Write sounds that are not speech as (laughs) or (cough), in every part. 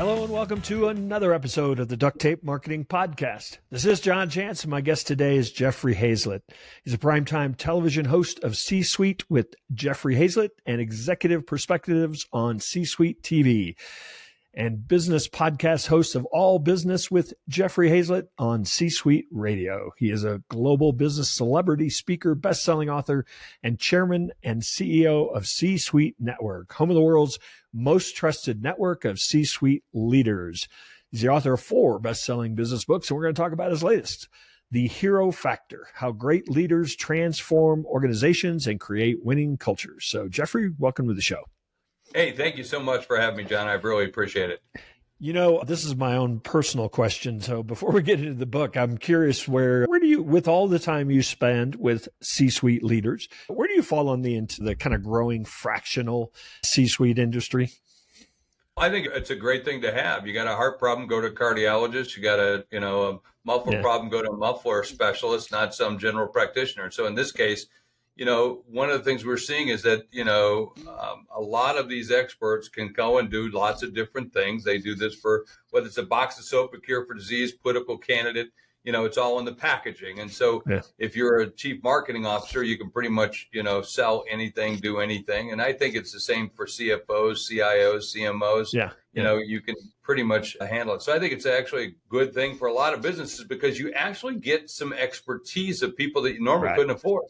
Hello and welcome to another episode of the Duct Tape Marketing Podcast. This is John Jantsch. My guest today is Jeffrey Hayzlett. He's a primetime television host of C Suite with Jeffrey Hayzlett and Executive Perspectives on C Suite TV and business podcast host of All Business with Jeffrey Hayzlett on C Suite Radio. He is a global business celebrity, speaker, best-selling author, and chairman and CEO of C Suite Network, home of the world's most trusted network of C Suite leaders. He's the author of four best-selling business books, and we're going to talk about his latest. The Hero Factor, how great leaders transform organizations and create winning cultures. So, Jeffrey, welcome to the show. Hey, thank you so much for having me, John. I really appreciate it. You know, this is my own personal question. So before we get into the book, I'm curious where where do you with all the time you spend with C-suite leaders, where do you fall on the into the kind of growing fractional C-suite industry? I think it's a great thing to have. You got a heart problem, go to a cardiologist. You got a, you know, a muffler yeah. problem, go to a muffler specialist, not some general practitioner. So in this case, you know, one of the things we're seeing is that, you know, um, a lot of these experts can go and do lots of different things. They do this for whether it's a box of soap, a cure for disease, political candidate, you know, it's all in the packaging. And so yeah. if you're a chief marketing officer, you can pretty much, you know, sell anything, do anything. And I think it's the same for CFOs, CIOs, CMOs. Yeah. You know, you can pretty much handle it. So I think it's actually a good thing for a lot of businesses because you actually get some expertise of people that you normally right. couldn't afford.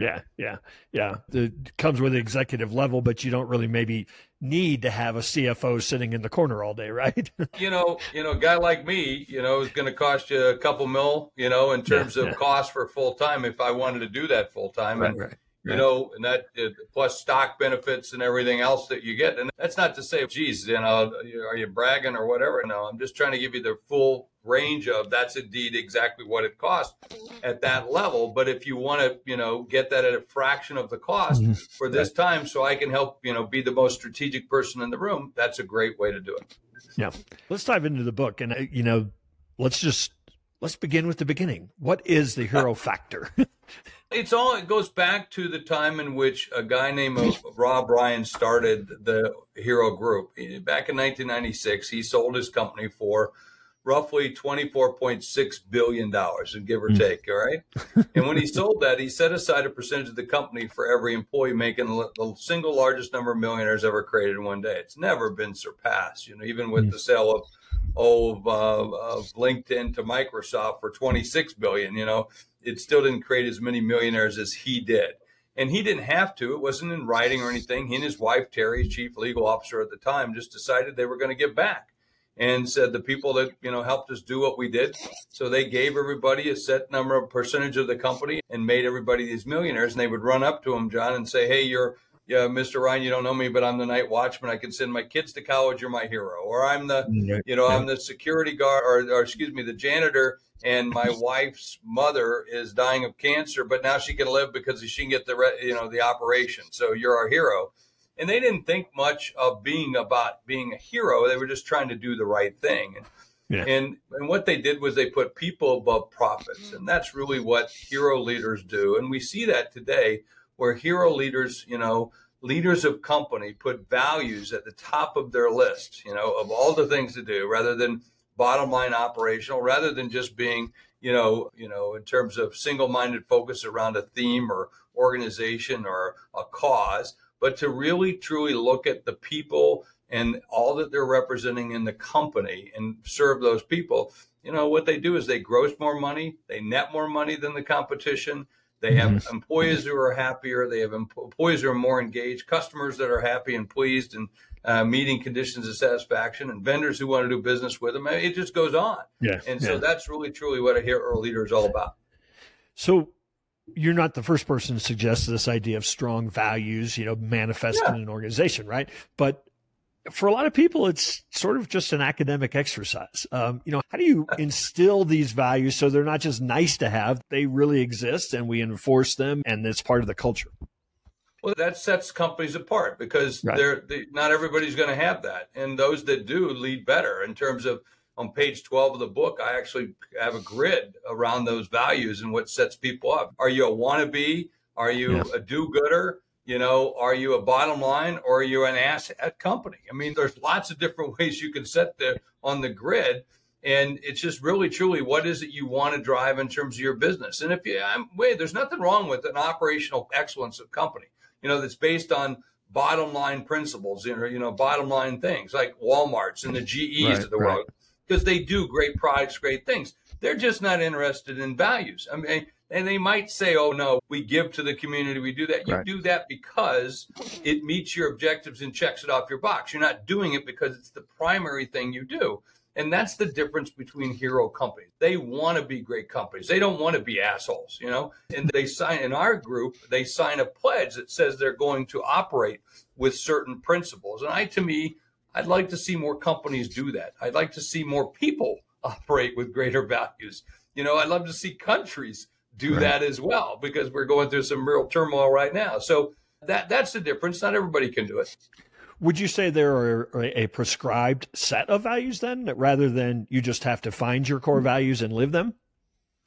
Yeah, yeah, yeah. It comes with executive level, but you don't really maybe need to have a CFO sitting in the corner all day, (laughs) right? you know, you know, a guy like me, you know, is going to cost you a couple mil, you know, in terms yeah, of yeah. cost for full time if I wanted to do that full time. Right, and right you know, and that uh, plus stock benefits and everything else that you get. And that's not to say, geez, you know, are you bragging or whatever? No, I'm just trying to give you the full range of that's indeed exactly what it costs at that level. But if you want to, you know, get that at a fraction of the cost mm-hmm. for this time, so I can help, you know, be the most strategic person in the room, that's a great way to do it. Yeah. Let's dive into the book. And, uh, you know, let's just let's begin with the beginning. What is the hero factor? (laughs) It's all it goes back to the time in which a guy named Rob Ryan started the Hero Group. Back in 1996, he sold his company for roughly 24.6 billion dollars, give or hmm. take. All right, and when he sold that, he set aside a percentage of the company for every employee, making the single largest number of millionaires ever created in one day. It's never been surpassed. You know, even with hmm. the sale of of, uh, of LinkedIn to Microsoft for 26 billion. You know, it still didn't create as many millionaires as he did. And he didn't have to. It wasn't in writing or anything. He and his wife, Terry, chief legal officer at the time, just decided they were going to give back and said the people that you know helped us do what we did so they gave everybody a set number of percentage of the company and made everybody these millionaires and they would run up to him john and say hey you're yeah, Mr. Ryan, you don't know me, but I'm the night watchman. I can send my kids to college. You're my hero. Or I'm the, mm-hmm. you know, I'm the security guard, or, or excuse me, the janitor. And my (laughs) wife's mother is dying of cancer, but now she can live because she can get the, you know, the operation. So you're our hero. And they didn't think much of being about being a hero. They were just trying to do the right thing. Yeah. And and what they did was they put people above profits, and that's really what hero leaders do. And we see that today where hero leaders, you know, leaders of company put values at the top of their list, you know, of all the things to do rather than bottom line operational, rather than just being, you know, you know, in terms of single-minded focus around a theme or organization or a cause, but to really truly look at the people and all that they're representing in the company and serve those people. You know, what they do is they gross more money, they net more money than the competition, they have mm-hmm. employees who are happier. They have employees who are more engaged, customers that are happy and pleased and uh, meeting conditions of satisfaction, and vendors who want to do business with them. It just goes on. Yeah. And so yeah. that's really, truly what a hero leader is all about. So you're not the first person to suggest this idea of strong values, you know, manifest yeah. in an organization, right? But for a lot of people, it's sort of just an academic exercise. Um, you know, how do you instill these values so they're not just nice to have, they really exist and we enforce them and it's part of the culture? Well, that sets companies apart because right. they're they, not everybody's going to have that, and those that do lead better. In terms of on page twelve of the book, I actually have a grid around those values and what sets people up. Are you a wannabe? Are you yeah. a do-gooder? You know, are you a bottom line or are you an asset company? I mean, there's lots of different (laughs) ways you can set the on the grid. And it's just really truly what is it you want to drive in terms of your business? And if you, I'm, wait, there's nothing wrong with an operational excellence of company, you know, that's based on bottom line principles, you know, you know, bottom line things like Walmart's and the GEs right, of the world, because they do great products, great things. They're just not interested in values. I mean, and they might say, oh, no, we give to the community, we do that. You right. do that because it meets your objectives and checks it off your box. You're not doing it because it's the primary thing you do. And that's the difference between hero companies. They want to be great companies. They don't want to be assholes, you know? And they sign in our group, they sign a pledge that says they're going to operate with certain principles. And I, to me, I'd like to see more companies do that. I'd like to see more people (laughs) operate with greater values. You know, I'd love to see countries do right. that as well because we're going through some real turmoil right now. So that that's the difference. Not everybody can do it. Would you say there are a prescribed set of values then, rather than you just have to find your core values and live them?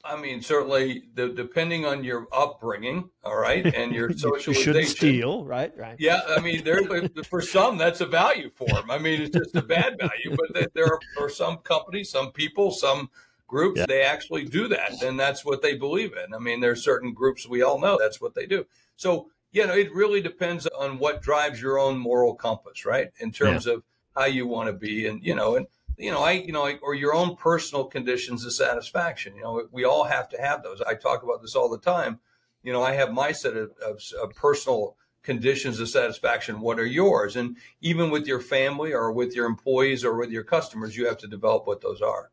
I mean, certainly, the, depending on your upbringing, all right, (laughs) and your socialization. you shouldn't steal, right? Right. Yeah, I mean, there for some that's a value for them. I mean, it's just a bad value, but there are for some companies, some people, some groups, yeah. they actually do that, and that's what they believe in. I mean, there are certain groups we all know that's what they do. So, you know, it really depends on what drives your own moral compass, right? In terms yeah. of how you want to be, and you know, and you know, I, you know, or your own personal conditions of satisfaction. You know, we all have to have those. I talk about this all the time. You know, I have my set of, of, of personal conditions of satisfaction. What are yours? And even with your family or with your employees or with your customers, you have to develop what those are.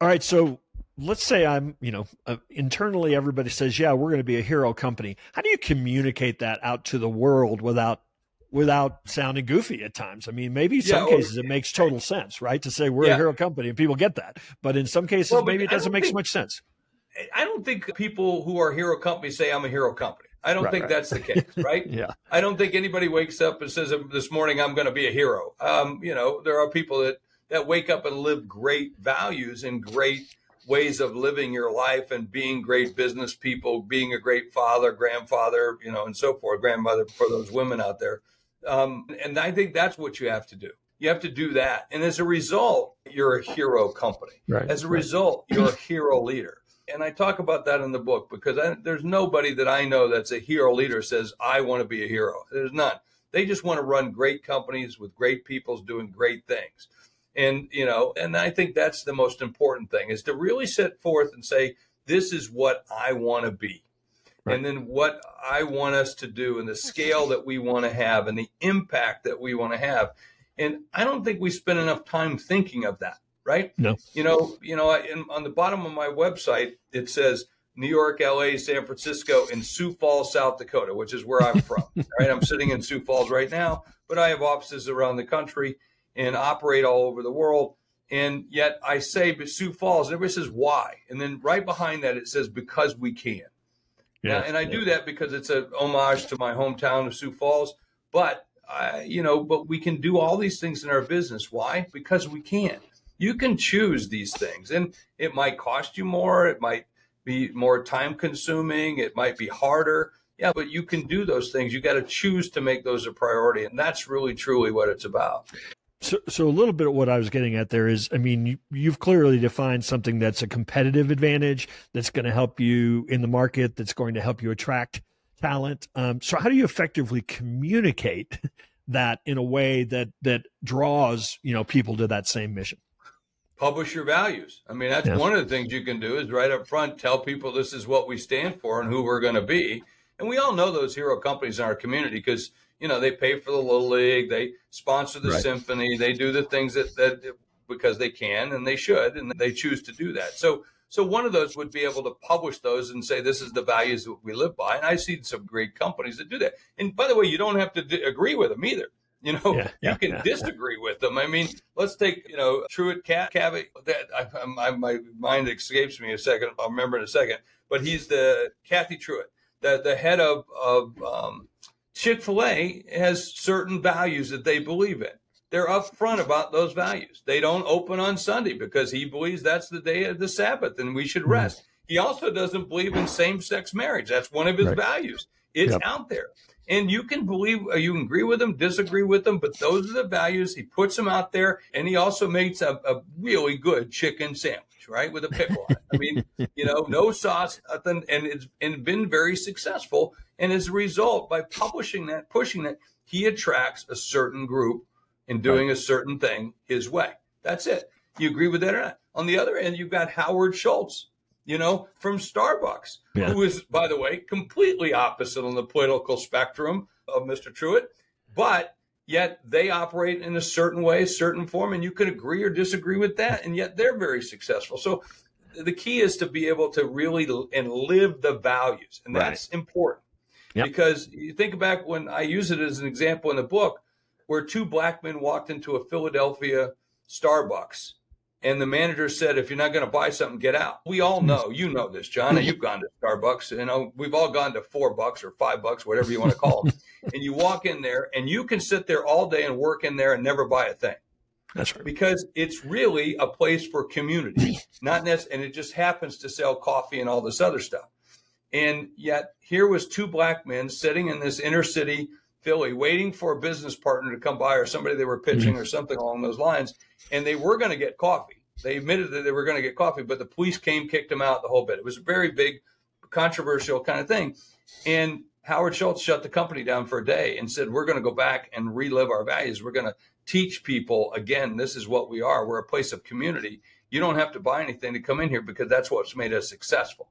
All right. So let's say I'm, you know, uh, internally everybody says, yeah, we're going to be a hero company. How do you communicate that out to the world without without sounding goofy at times? I mean, maybe in some or, cases it makes total sense, right, to say we're yeah. a hero company and people get that. But in some cases, well, maybe it doesn't make think, so much sense. I don't think people who are hero companies say I'm a hero company. I don't right, think right. that's the case, (laughs) right? yeah. I don't think anybody wakes up and says this morning I'm going to be a hero. Um, you know, there are people that that wake up and live great values and great ways of living your life and being great business people, being a great father, grandfather, you know, and so forth, grandmother for those women out there. Um, and I think that's what you have to do. You have to do that. And as a result, you're a hero company. Right, as a right. result, you're a hero leader. And I talk about that in the book because I, there's nobody that I know that's a hero leader says, I want to be a hero. There's none. They just want to run great companies with great people doing great things and you know and i think that's the most important thing is to really set forth and say this is what i want to be. Right. and then what i want us to do and the scale that we want to have and the impact that we want to have. And i don't think we spend enough time thinking of that right? No. You know you know in, on the bottom of my website it says New York, LA, San Francisco, and Sioux Falls, South Dakota, which is where I'm from. (laughs) right, I'm sitting in Sioux Falls right now, but I have offices around the country and operate all over the world. And yet I say but Sioux Falls, and everybody says why. And then right behind that it says because we can. Yeah, and I do that because it's a homage to my hometown of Sioux Falls. But I, you know, but we can do all these things in our business. Why? Because we can. You can choose these things, and it might cost you more. It might be more time consuming. It might be harder. Yeah, but you can do those things. You got to choose to make those a priority, and that's really truly what it's about. So, so a little bit of what I was getting at there is, I mean, you, have clearly defined something that's a competitive advantage that's going to help you in the market, that's going to help you attract talent. Um, so, how do you effectively communicate that in a way that that draws you know people to that same mission? Publish your values. I mean, that's yeah. one of the things you can do is right up front tell people this is what we stand for and who we're going to be. And we all know those hero companies in our community because you know, they pay for the little league, they sponsor the right. symphony, they do the things that that because they can and they should, and they choose to do that. So, so one of those would be able to publish those and say this is the values that we live by. And I see some great companies that do that. And by the way, you don't have to d- agree with them either. You know, yeah, yeah, you can yeah, disagree with them. I mean, let's take you know Truett Cathy. That I, I, my mind escapes me a second. I'll remember in a second. But he's the Kathy Truett, the the head of of um, Chick fil A has certain values that they believe in. They're upfront about those values. They don't open on Sunday because he believes that's the day of the Sabbath and we should rest. He also doesn't believe in same sex marriage. That's one of his right. values. It's yep. out there. And you can believe, uh, you can agree with them, disagree with them, but those are the values. He puts them out there, and he also makes a, a really good chicken sandwich, right, with a pickle on. I mean, (laughs) you know, no sauce, nothing, and it's and been very successful. And as a result, by publishing that, pushing that, he attracts a certain group in doing right. a certain thing his way. That's it. You agree with that or not? On the other end, you've got Howard Schultz, you know, from Starbucks, yeah. who is, by the way, completely opposite on the political spectrum of Mr. Truett, but yet they operate in a certain way, a certain form, and you can agree or disagree with that, and yet they're very successful. So the key is to be able to really and live the values, and that's right. important. Yep. Because you think back when I use it as an example in the book, where two black men walked into a Philadelphia Starbucks and the manager said, if you're not going to buy something, get out. We all know, you know this, John, you've gone to Starbucks. You know, we've all gone to four bucks or five bucks, whatever you want to call it. (laughs) and you walk in there and you can sit there all day and work in there and never buy a thing. That's right. Because it's really a place for community, (laughs) not necessarily, and it just happens to sell coffee and all this other stuff. And yet here was two black men sitting in this inner city Philly waiting for a business partner to come by or somebody they were pitching mm-hmm. or something along those lines. And they were going to get coffee. They admitted that they were going to get coffee, but the police came, kicked them out the whole bit. It was a very big, controversial kind of thing. And Howard Schultz shut the company down for a day and said, We're going to go back and relive our values. We're going to teach people again, this is what we are. We're a place of community. You don't have to buy anything to come in here because that's what's made us successful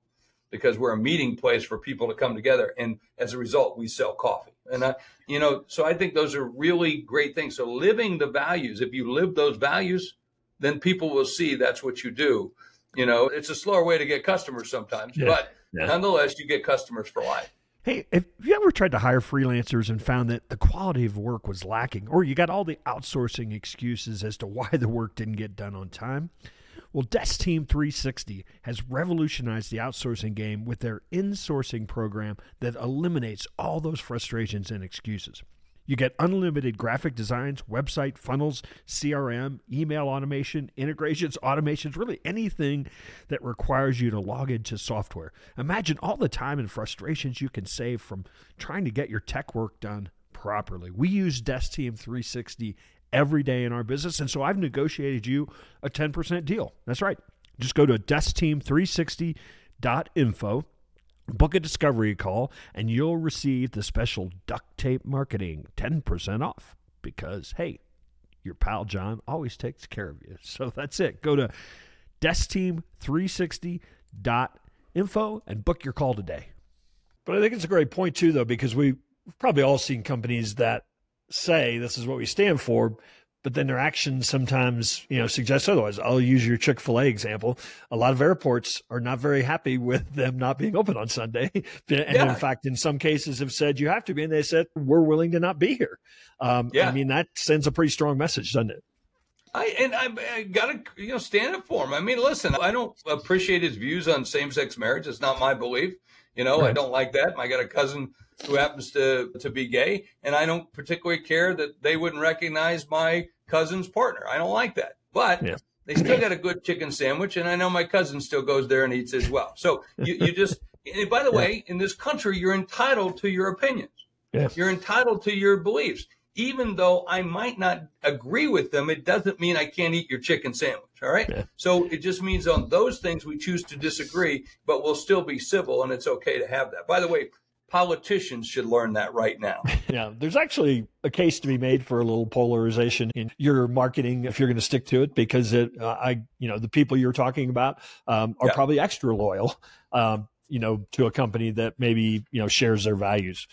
because we're a meeting place for people to come together. And as a result, we sell coffee. And I, you know, so I think those are really great things. So living the values, if you live those values, then people will see that's what you do. You know, it's a slower way to get customers sometimes, yeah. but yeah. nonetheless, you get customers for life. Hey, have you ever tried to hire freelancers and found that the quality of work was lacking, or you got all the outsourcing excuses as to why the work didn't get done on time? Well, Desk Team 360 has revolutionized the outsourcing game with their insourcing program that eliminates all those frustrations and excuses. You get unlimited graphic designs, website funnels, CRM, email automation, integrations, automations, really anything that requires you to log into software. Imagine all the time and frustrations you can save from trying to get your tech work done properly. We use Desk Team 360 every day in our business. And so I've negotiated you a 10% deal. That's right. Just go to deskteam360.info, book a discovery call, and you'll receive the special duct tape marketing 10% off because, hey, your pal John always takes care of you. (laughs) So that's it. Go to deskteam360.info and book your call today. But I think it's a great point, too, though, because we've probably all seen companies that say this is what we stand for, but then their actions sometimes, you know, suggest otherwise. I'll use your Chick fil A example. A lot of airports are not very happy (laughs) with them not being open on Sunday. (laughs) and yeah. in fact, in some cases have said you have to be. And they said, we're willing to not be here. Um, yeah. I mean, that sends a pretty strong message, doesn't it? I and I, I got to you know stand up for him. I mean, listen, I don't appreciate his views on same sex marriage. It's not my belief. You know, right. I don't like that. I got a cousin who happens to, to be gay, and I don't particularly care that they wouldn't recognize my cousin's partner. I don't like that. But yeah. they still got a good chicken sandwich, and I know my cousin still goes there and eats as well. So you, you just, and by the way, in this country, you're entitled to your opinions. Yeah. You're entitled to your beliefs. Even though I might not agree with them, it doesn't mean I can't eat your chicken sandwich. All right. Yeah. So it just means on those things we choose to disagree, but we'll still be civil and it's okay to have that. By the way, politicians should learn that right now. (laughs) Yeah, there's actually a case to be made for a little polarization in your marketing if you're going to stick to it, because it, uh, I, you know, the people you're talking about um, are yeah. probably extra loyal, um, you know, to a company that maybe you know shares their values.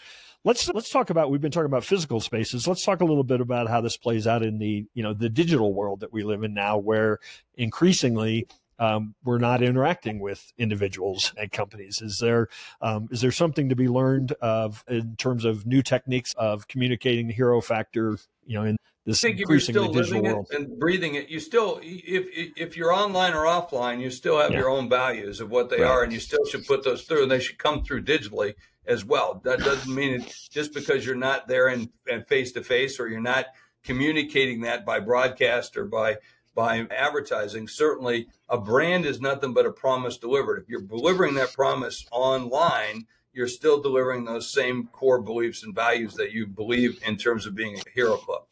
Let's let's talk about. We've been talking about physical spaces. Let's talk a little bit about how this plays out in the you know the digital world that we live in now, where increasingly um, we're not interacting with individuals and companies. Is there um, is there something to be learned of in terms of new techniques of communicating the hero factor? You know, in this I think if you're still living world? it and breathing it, you still if if you're online or offline, you still have yeah. your own values of what they right. are, and you still should put those through, and they should come through digitally as well. That doesn't mean it just because you're not there and face to face or you're not communicating that by broadcast or by by advertising. Certainly, a brand is nothing but a promise delivered. If you're delivering that promise online, you're still delivering those same core beliefs and values that you believe in terms of being a hero club.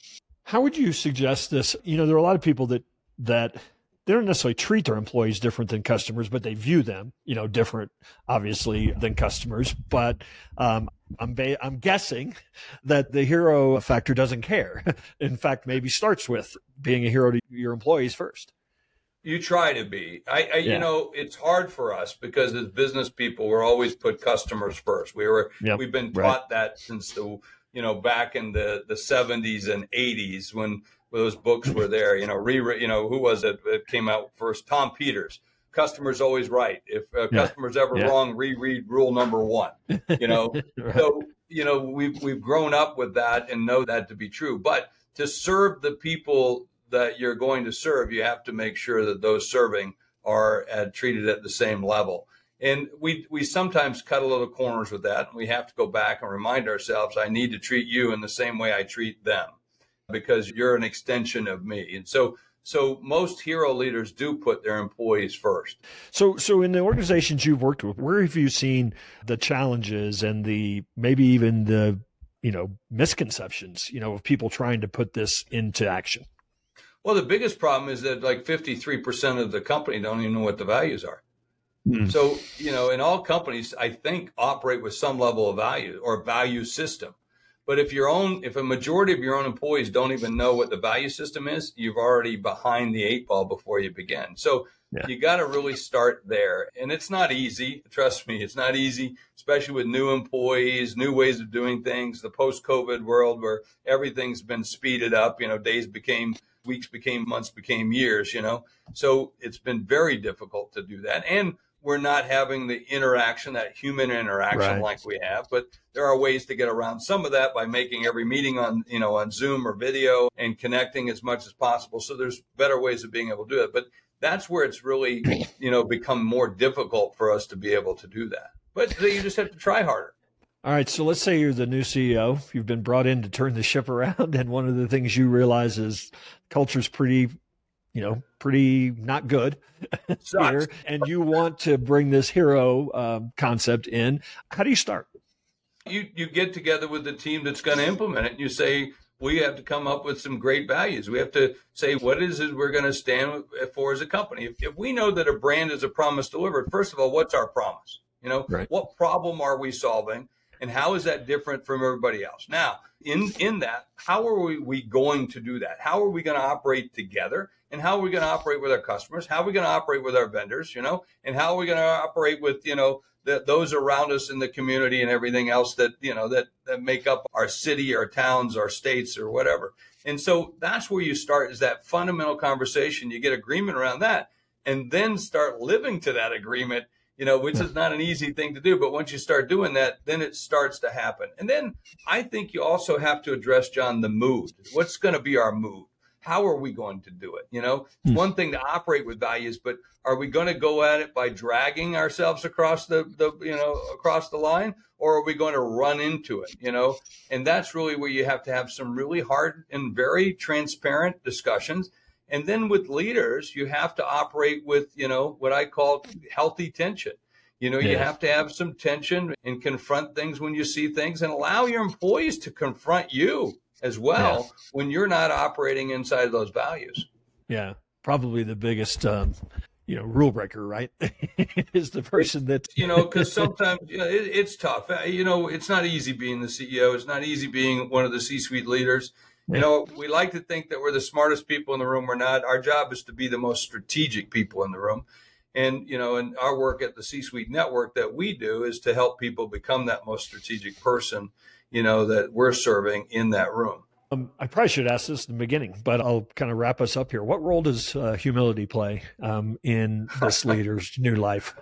How would you suggest this? You know, there are a lot of people that that they don't necessarily treat their employees different than customers, but they view them, you know, different, obviously, than customers. But um, I'm ba- I'm guessing that the hero factor doesn't care. (laughs) In fact, maybe starts with being a hero to your employees first. You try to be. I, I yeah. you know, it's hard for us because as business people, we're always put customers first. We were yep. we've been taught right. that since the you know back in the the 70s and 80s when those books were there. You know, re you know who was it that came out first? Tom Peters. Customers always right. If a yeah. customer's ever yeah. wrong, reread rule number one. You know, (laughs) right. so you know we've we've grown up with that and know that to be true. But to serve the people that you're going to serve, you have to make sure that those serving are uh, treated at the same level. And we we sometimes cut a little corners with that. And we have to go back and remind ourselves, I need to treat you in the same way I treat them because you're an extension of me. And so so most hero leaders do put their employees first. So so in the organizations you've worked with, where have you seen the challenges and the maybe even the you know misconceptions, you know, of people trying to put this into action? Well, the biggest problem is that like 53% of the company don't even know what the values are. Mm. So, you know, in all companies, I think operate with some level of value or value system. But if your own, if a majority of your own employees don't even know what the value system is, you've already behind the eight ball before you begin. So yeah. you got to really start there. And it's not easy. Trust me, it's not easy, especially with new employees, new ways of doing things, the post COVID world where everything's been speeded up. You know, days became weeks became months became years, you know. So it's been very difficult to do that. And we're not having the interaction, that human interaction right. like we have, but there are ways to get around some of that by making every meeting on, you know, on Zoom or video and connecting as much as possible. So there's better ways of being able to do it. But that's where it's really, (coughs) you know, become more difficult for us to be able to do that. But you just have to try harder. All right, so let's say you're the new CEO. You've been brought in to turn the ship around, (laughs) and one of the things you realize is culture's pretty, you know, pretty not good (laughs) here, and you want to bring this hero um, concept in. How do you start? You you get together with the team that's going to implement it. And you say we have to come up with some great values. We have to say what is it we're going to stand for as a company. If, if we know that a brand is a promise delivered, first of all, what's our promise? You know, right. what problem are we solving? and how is that different from everybody else now in in that how are we, we going to do that how are we going to operate together and how are we going to operate with our customers how are we going to operate with our vendors you know and how are we going to operate with you know the, those around us in the community and everything else that you know that that make up our city our towns our states or whatever and so that's where you start is that fundamental conversation you get agreement around that and then start living to that agreement you know, which is not an easy thing to do. But once you start doing that, then it starts to happen. And then I think you also have to address, John, the mood. What's going to be our mood? How are we going to do it? You know, mm. one thing to operate with values, but are we going to go at it by dragging ourselves across the, the, you know, across the line? Or are we going to run into it? You know, and that's really where you have to have some really hard and very transparent discussions and then with leaders, you have to operate with, you know, what I call healthy tension. You know, yes. you have to have some tension and confront things when you see things and allow your employees to confront you as well yes. when you're not operating inside those values. Yeah. Probably the biggest, um, you know, rule breaker, right? (laughs) is the person that, you know, because sometimes (laughs) you know, it, it's tough. You know, it's not easy being the CEO. It's not easy being one of the C suite leaders you know, we like to think that we're the smartest people in the room. We're not. Our job is to be the most strategic people in the room. And, you know, and our work at the C Suite Network that we do is to help people become that most strategic person, you know, that we're serving in that room. Um, I probably should ask this in the beginning, but I'll kind of wrap us up here. What role does uh, humility play um, in this (laughs) leader's new life?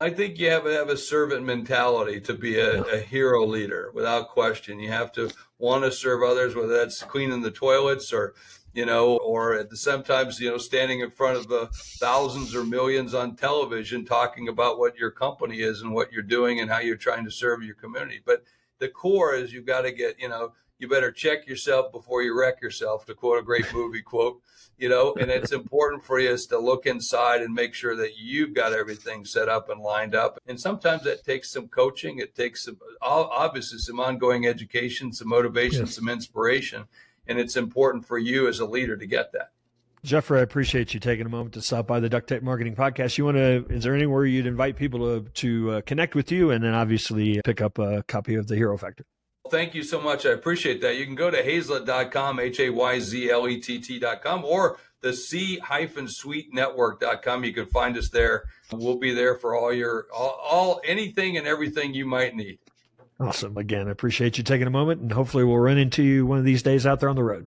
I think you have to have a servant mentality to be a, a, hero leader without question. You have to want to serve others, whether that's cleaning the toilets or, you know, or at the sometimes, you know, standing in front of the thousands or millions on television talking about what your company is and what you're doing and how you're trying to serve your community. But the core is you've got to get, you know, you better check yourself before you wreck yourself, to quote a great movie quote, you know, and it's important for you is to look inside and make sure that you've got everything set up and lined up. And sometimes that takes some coaching. It takes some, obviously some ongoing education, some motivation, yes. some inspiration. And it's important for you as a leader to get that. Jeffrey, I appreciate you taking a moment to stop by the Duct Tape Marketing Podcast. You want to? Is there anywhere you'd invite people to to uh, connect with you, and then obviously pick up a copy of the Hero Factor? Thank you so much. I appreciate that. You can go to hayzlett.com, H A Y Z L E T T.com, or the C-suite network.com. You can find us there. We'll be there for all your, all, all anything and everything you might need. Awesome. Again, I appreciate you taking a moment, and hopefully we'll run into you one of these days out there on the road.